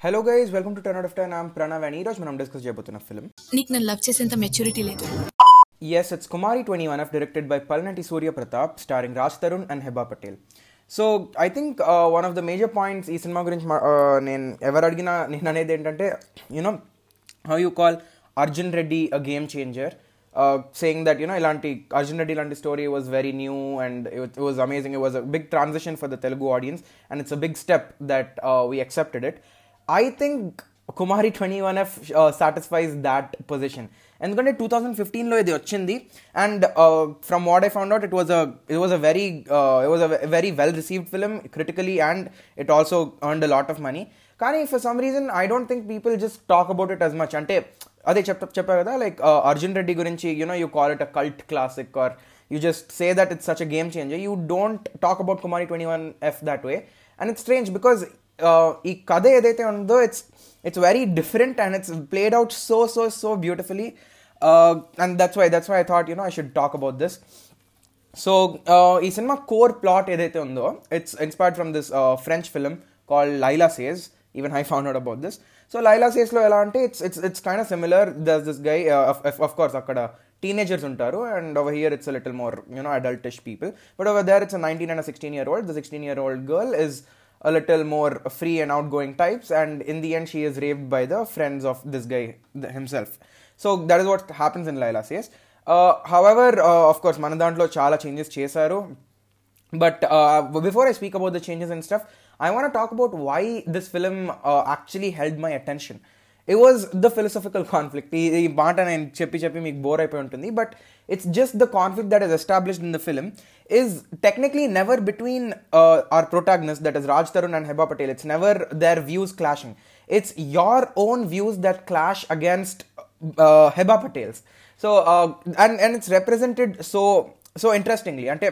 Hello guys welcome to turn of tine I'm Pranav and ఈ రోజు మనం discuss చేయబోతున్న ఫిల్మ్ నీకు నన్ను లవ్ చేసేంత మెచ్యూరిటీ లేదు. Yes it's Kumari twenty one F directed by Palnati Surya Pratap starring Raj Tarun and Heba Patel so I think one of the major points ఈ cinema గురించి uh, నేను ఎవరు అడిగినా నేను అనేది ఏంటంటే you know how you call Arjun Reddy a game changer saying that you know ఇలాంటి అర్జున్ రెడ్డి లాంటి story was very new and it was amazing it was a big transition for the Telugu audience and it's a big step that we accepted it. I think Kumari twenty one F satisfies that position ఎందుకంటే two thousand ఫిఫ్టీన్లో ఇది వచ్చింది and from what I found out it was it was a very it was a very well received film critically and it also earned a lot of money కానీ for some reason I don't think people just talk about it as much అంటే అదే చెప్ చెప్పా కదా like Arjun Reddy గురించి you know you call it a cult classic are you just say that it's such a game changer you don't talk about Kumari twenty one F that way and it's strange because ఈ కథ ఏదైతే ఉందో it's it's very different and it's played out so so so beautifully and that's why that's why I thought you know I should talk about this so ఈ cinema core plot ఏదైతే ఉందో it's inspired from this French film call Laila says even I found out about this so Leila సేస్లో ఎలా అంటే it's it's it's kind of similar thus this guy of course అక్కడ teenagers ఉంటారు and over here it's little more you know అడల్టిష్ people but over there it's nineteen and sixteen year old the sixteen year old girl is a little more free and outgoing types and in the end she is raped by the friends of this guy th- himself so that is what happens in laila says uh, however uh, of course మన దాంట్లో చాలా changes చేశారు but uh, before I speak about the changes and stuff, I want to talk about why this film uh, actually held my attention. It was the philosophical conflict. ఈ ఈ మాట నేను చెప్పి చెప్పి మీకు బోర్ అయిపోయి ఉంటుంది but it's just the conflict that is established in the film is technically never between our protagonists that is Raj Tarun and Heba Patel it's never their views clashing it's your own views that clash against uh, Heba Patel's. So uh, and and it's represented so so interestingly. Ante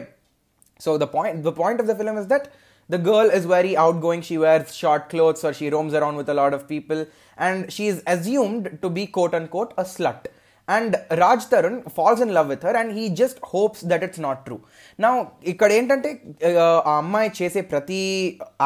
so the point the point of the film is that the girl is very outgoing. She wears short clothes or she roams around with a lot of people, and she is assumed to be quote unquote a slut. And Raj Tarun falls in love with her, and he just hopes that it's not true. Now ఇక్కడ ఏంటంటే uh, ఆ అమ్మాయి చేసే ప్రతి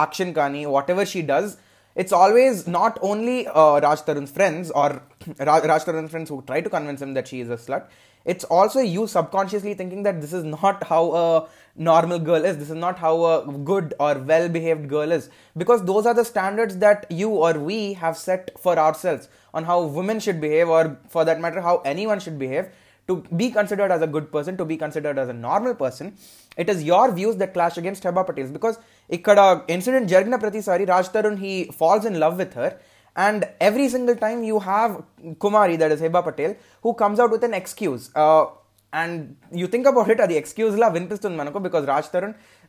action కానీ whatever she does it's always not only uh, Raj Tarun's friends or Raj, Raj Tarun's friends who try to convince him that she is a slut. It's also you subconsciously thinking that this is not how a normal girl is. This is not how a good or well behaved girl is. Because those are the standards that you or we have set for ourselves on how women should behave, or for that matter, how anyone should behave to be considered as a good person, to be considered as a normal person, it is your views that clash against Heba Patel's because ikkada incident Jargana pratisari Raj Tarun he falls in love with her and every single time you have Kumari that is Heba Patel who comes out with an excuse. Uh, and you think about it are the excuse la vinpistundi manako because Raj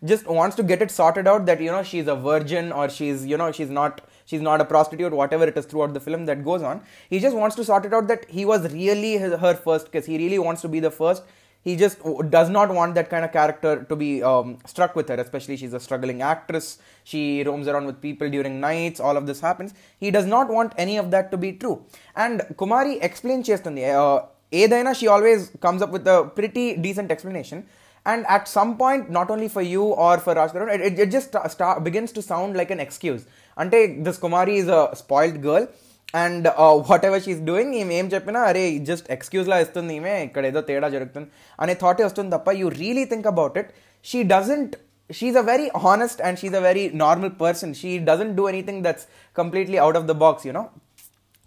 just wants to get it sorted out that you know she's a virgin or she's you know she's not she's not a prostitute whatever it is throughout the film that goes on. He just wants to sort it out that he was really her first because he really wants to be the first. He just does not want that kind of character to be um, struck with her especially she's a struggling actress. She roams around with people during nights. All of this happens. He does not want any of that to be true. And kumari explains chestundi uh, Edaina, she always comes up with a pretty decent explanation. And at some point, not only for you or for Raj Tarun, it, it, just start, start, begins to sound like an excuse. Ante, this Kumari is a spoiled girl. And whatever she's doing ఈమె ఏం చెప్పినా అరే just ఎక్స్క్యూజ్లా ఇస్తుంది ఈమె ఇక్కడ ఏదో తేడా జరుగుతుంది అనే థాటే వస్తుంది తప్ప you really think about it she doesn't very a very she's and very a very normal person she doesn't do anything that's completely out of the box you know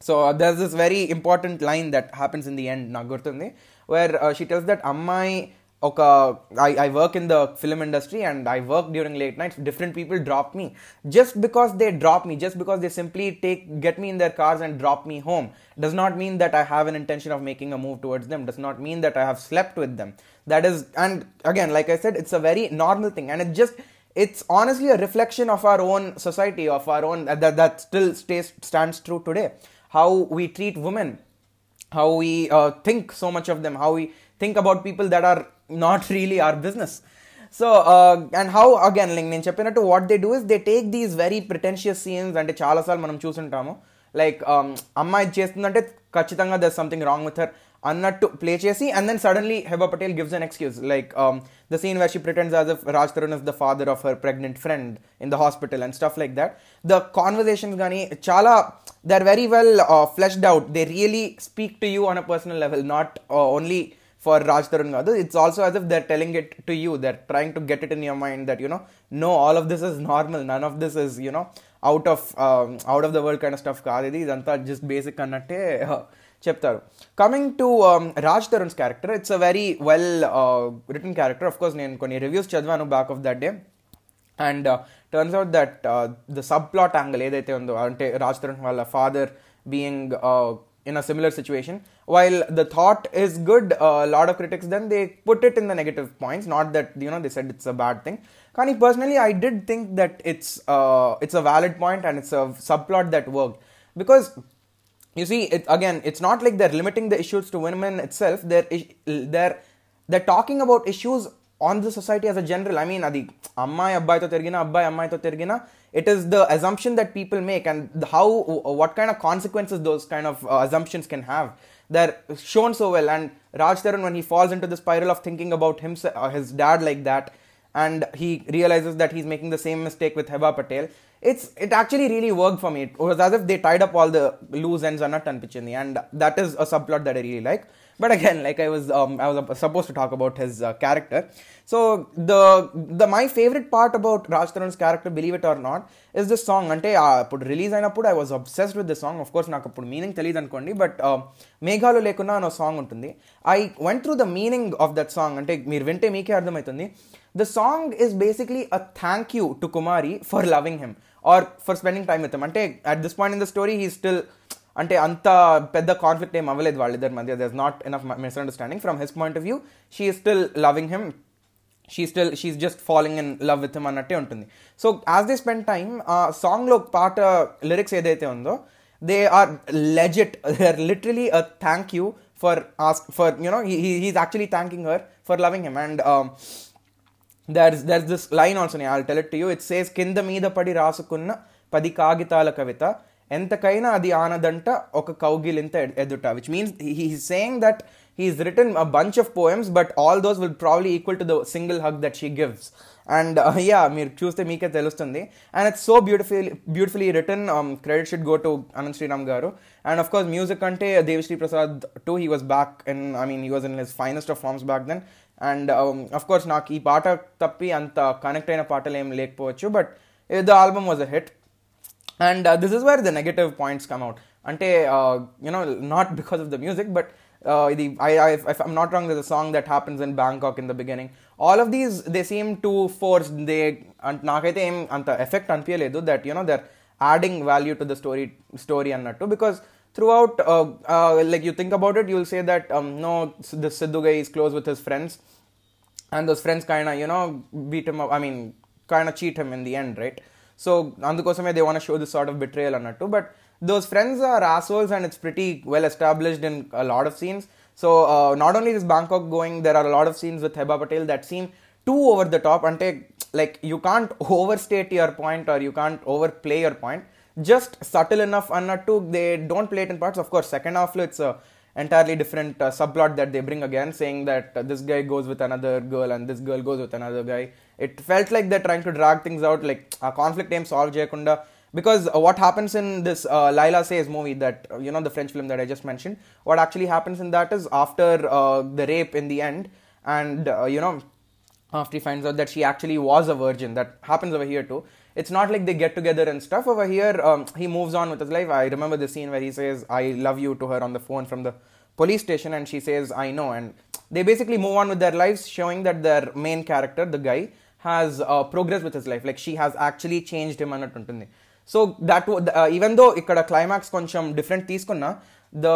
so there this very important line that happens in the end నాకు గుర్తుంది where she tells that అమ్మాయి ఒక I I work in the film industry and I work during late nights different people drop me just because they drop me just because they simply take get me in their cars and drop me home does not mean that I have an intention of making a move towards them does not mean that I have slept with them that is and again like I said it's a very normal thing and it just it's honestly a reflection of our own society of our own that, that still stays stands true today how we treat women how we uh, think so much of them how we think about people that are not really our business so and how again like నేను చెప్పినట్టు what they do is they take these very pretentious scenes అంటే చాలాసార్లు మనం చూసుంటాము like అమ్మాయి చేస్తుందంటే ఖచ్చితంగా there something wrong with her అన్నట్టు ప్లే చేసి and then suddenly Heba Patel gives an excuse like the scene where she pretends as if Raj Tarun is the father of her pregnant friend in the hospital and stuff like that the conversations కానీ చాలా they are very well fleshed out they really speak to you on a personal level not only for Raj Tarun Gadu. It's also as if they're telling it to you. They're trying to get it in your mind that you know, no, all of this is normal. None of this is you know out of um, out of the world kind of stuff. కాదు ఇది ఇదంతా just basic అన్నట్టే చెప్తారు coming to Raj Tarun's character it's a very well written character of course నేను కొన్ని reviews చదివాను back of that day and turns out that the sub plot angle ఏదైతే ఉందో అంటే రాజ్ తరుణ్ వాళ్ళ father being in a similar situation. While the thought is good, a lot of critics then they put it in the negative points. Not that you know they said it's a bad thing. Kani personally, I did think that it's uh, it's a valid point and it's a subplot that worked because you see it again. It's not like they're limiting the issues to women itself. They're they're they're talking about issues on the society as a general. I mean, adi అమ్మాయి అబ్బాయితో తిరిగినా అబ్బాయి అమ్మాయితో తిరిగినా it is the assumption that people make and the how what kind of consequences those kind of uh, assumptions can have they're shown so well and raj Tarun, when he falls into the spiral of thinking about himself uh, his dad like that and he realizes that he's making the same mistake with heba patel it's it actually really worked for me it was as if they tied up all the loose ends on Tanpichindi, and that is a subplot that i really like but again like i was um, i was supposed to talk about his uh, character so the the my favorite part about raj Tarun's character believe it or not is this song అంటే అప్పుడు release అయినప్పుడు I was obsessed with the song of course నాకు అప్పుడు meaning తెలియదు అనుకోండి but మేఘాలు లేకున్నా అనే సాంగ్ ఉంటుంది I went through the meaning of that song అంటే మీరు వింటే మీకే అర్థమవుతుంది the song is basically a thank you to Kumari for loving him or for spending time with him అంటే at this point in the story he still అంటే అంత పెద్ద conflict ఏం అవ్వలేదు వాళ్ళిద్దరి మధ్య there not enough misunderstanding from his point of view she still loving him she still she's just following in love with him అన్నట్టే ఉంటుంది so as they spend time ఆ సాంగ్లో పాట లిరిక్స్ ఏదైతే ఉందో they are legit they are literally a thank you for ask for you know he's actually thanking her for loving him and there there this line also I tell it you it says కింద మీద పడి రాసుకున్న పది కాగితాల కవిత ఎంతకైనా అది ఆనదంట ఒక కౌగిలింత ఎదుట. Which means he saying that he's written a bunch of poems but all those will probably equal to the single hug that she gives and అయ్యా మీరు చూస్తే మీకే తెలుస్తుంది. And it's so beautiful beautifully written credit should go to Anant Sriram గారు. And of course music అంటే Devi Sri Prasad too he was back in I mean he was in his finest of forms back then then and um, of course నాకు ఈ పాట తప్పి అంత connect అయిన పాటలు ఏం లేకపోవచ్చు but the album was a hit and this is where the negative points come out అంటే you know not because of the music but ఇది I I'm not wrong the song that happens in Bangkok in the beginning all of these they same to force they నాకైతే ఏం అంత effect అనిపించలేదు that you know they're adding value to the story story అన్నట్టు because throughout uh, uh, like you think about it you'll say that um, no this Sidhu guy is close with his friends and those friends kind of you know beat him up i mean kind of cheat him in the end right so అందుకోసమే they want to show this sort of betrayal అన్నట్టు but those friends are assholes and it's pretty well established in a lot of scenes so uh, not only is bangkok going there are a lot of scenes with heba patel that seem too over the top ante like you can't overstate your point or you can't overplay your point just subtle enough and not too. they don't play it in parts. Of course, second half it's a entirely different uh, subplot that they bring again, saying that uh, this guy goes with another girl and this girl goes with another guy. It felt like they're trying to drag things out, like a conflict aim solve Jayakunda. Because uh, what happens in this uh, Laila Says movie, that uh, you know, the French film that I just mentioned, what actually happens in that is after uh, the rape in the end, and uh, you know, after he finds out that she actually was a virgin, that happens over here too it's not like they get together and stuff over here um, he moves on with his life i remember the scene where he says i love you to her on the phone from the police station and she says i know and they basically move on with their lives showing that their main character the guy has uh, progressed with his life like she has actually changed him అన్నట్టుంటుంది so that even though ఇక్కడ climax కొంచెం different తీసుకున్నా the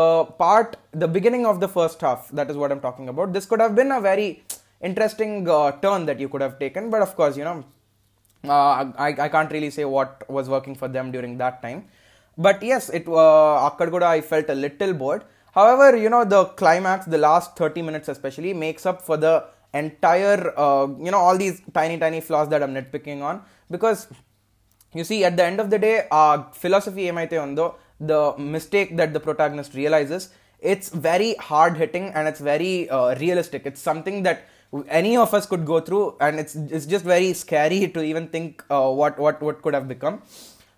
part the beginning of the first half that is what I'm talking about this could have been a very interesting uh, turn that you could have taken but of course you know uh, uh, I, I can't really say what was working for them during that time. But yes it uh, akkad i felt a little bored. However you know the climax the last 30 minutes especially makes up for the entire uh, you know all these tiny tiny flaws that i'm nitpicking on. Because you see at the end of the day uh, philosophy the mistake that the protagonist realizes it's very hard hitting and it's very uh, realistic. It's something that any of us could go through and it's it's just very scary to even think uh, what what what could have become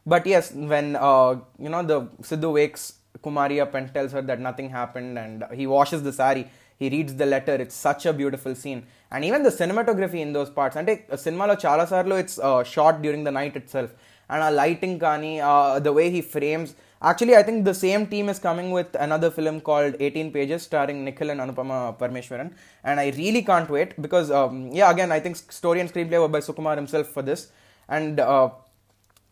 but yes when uh, you know the Sidhu wakes Kumari up and tells her that nothing happened and he washes the sari he reads the letter it's such a beautiful scene and even the cinematography in those parts అంటే సినిమాలో చాలా సార్లు it's short during the night it self and ఆ lighting కానీ the way he frames Actually, I think the same team is coming with another film called 18 Pages starring Nikhil and Anupama Parameswaran. And I really can't wait because, um, yeah, again, I think story and screenplay were by Sukumar himself for this. And uh,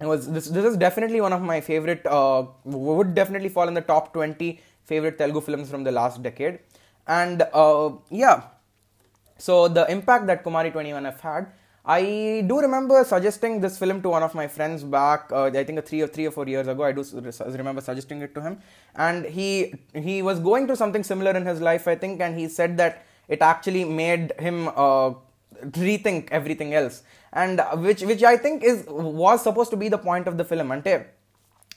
it was this, this is definitely one of my favorite, uh, would definitely fall in the top 20 favorite Telugu films from the last decade. And uh, yeah, so the impact that Kumari 21F had I do remember suggesting this film to one of my friends back uh, I think three or three or four years ago. I do remember suggesting it to him. And he he was going through something similar in his life I think and he said that it actually made him uh, rethink everything else. And uh, which which i think is was supposed to be the point of the film. Ante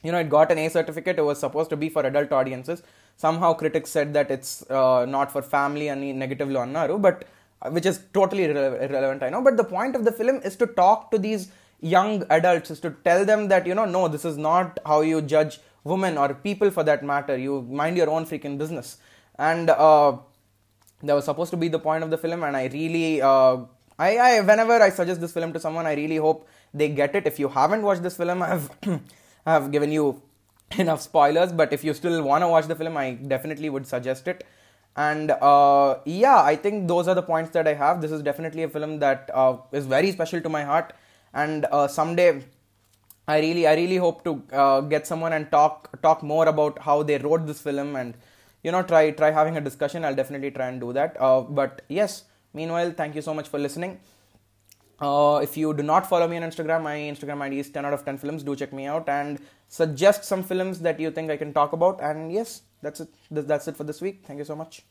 you know it got an a certificate. It was supposed to be for adult audiences. Somehow critics said that it's uh, not for family and negatively annaru but which is totally irrele- irrelevant i know. But the point of the film is to talk to these young adults is to tell them that you know no this is not how you judge women or people for that matter. You mind your own freaking business. And uh, that was supposed to be the point of the film and i really uh, I, I whenever i suggest this film to someone i really hope they get it. If you haven't watched this film i've i've given you enough spoilers but if you still want to watch the film i definitely would suggest it and uh, yeah i think those are the points that i have this is definitely a film that uh, is very special to my heart and uh, someday I really, I really hope to uh, get someone and talk talk more about how they wrote this film and you know try try having a discussion. I'll definitely try and do that. Uh, but yes, meanwhile, thank you so much for listening. Uh, if you do not follow me on Instagram, my Instagram ID is 10 out of 10 films. Do check me out and suggest some films that you think I can talk about. And yes, that's it. That's it for this week. Thank you so much.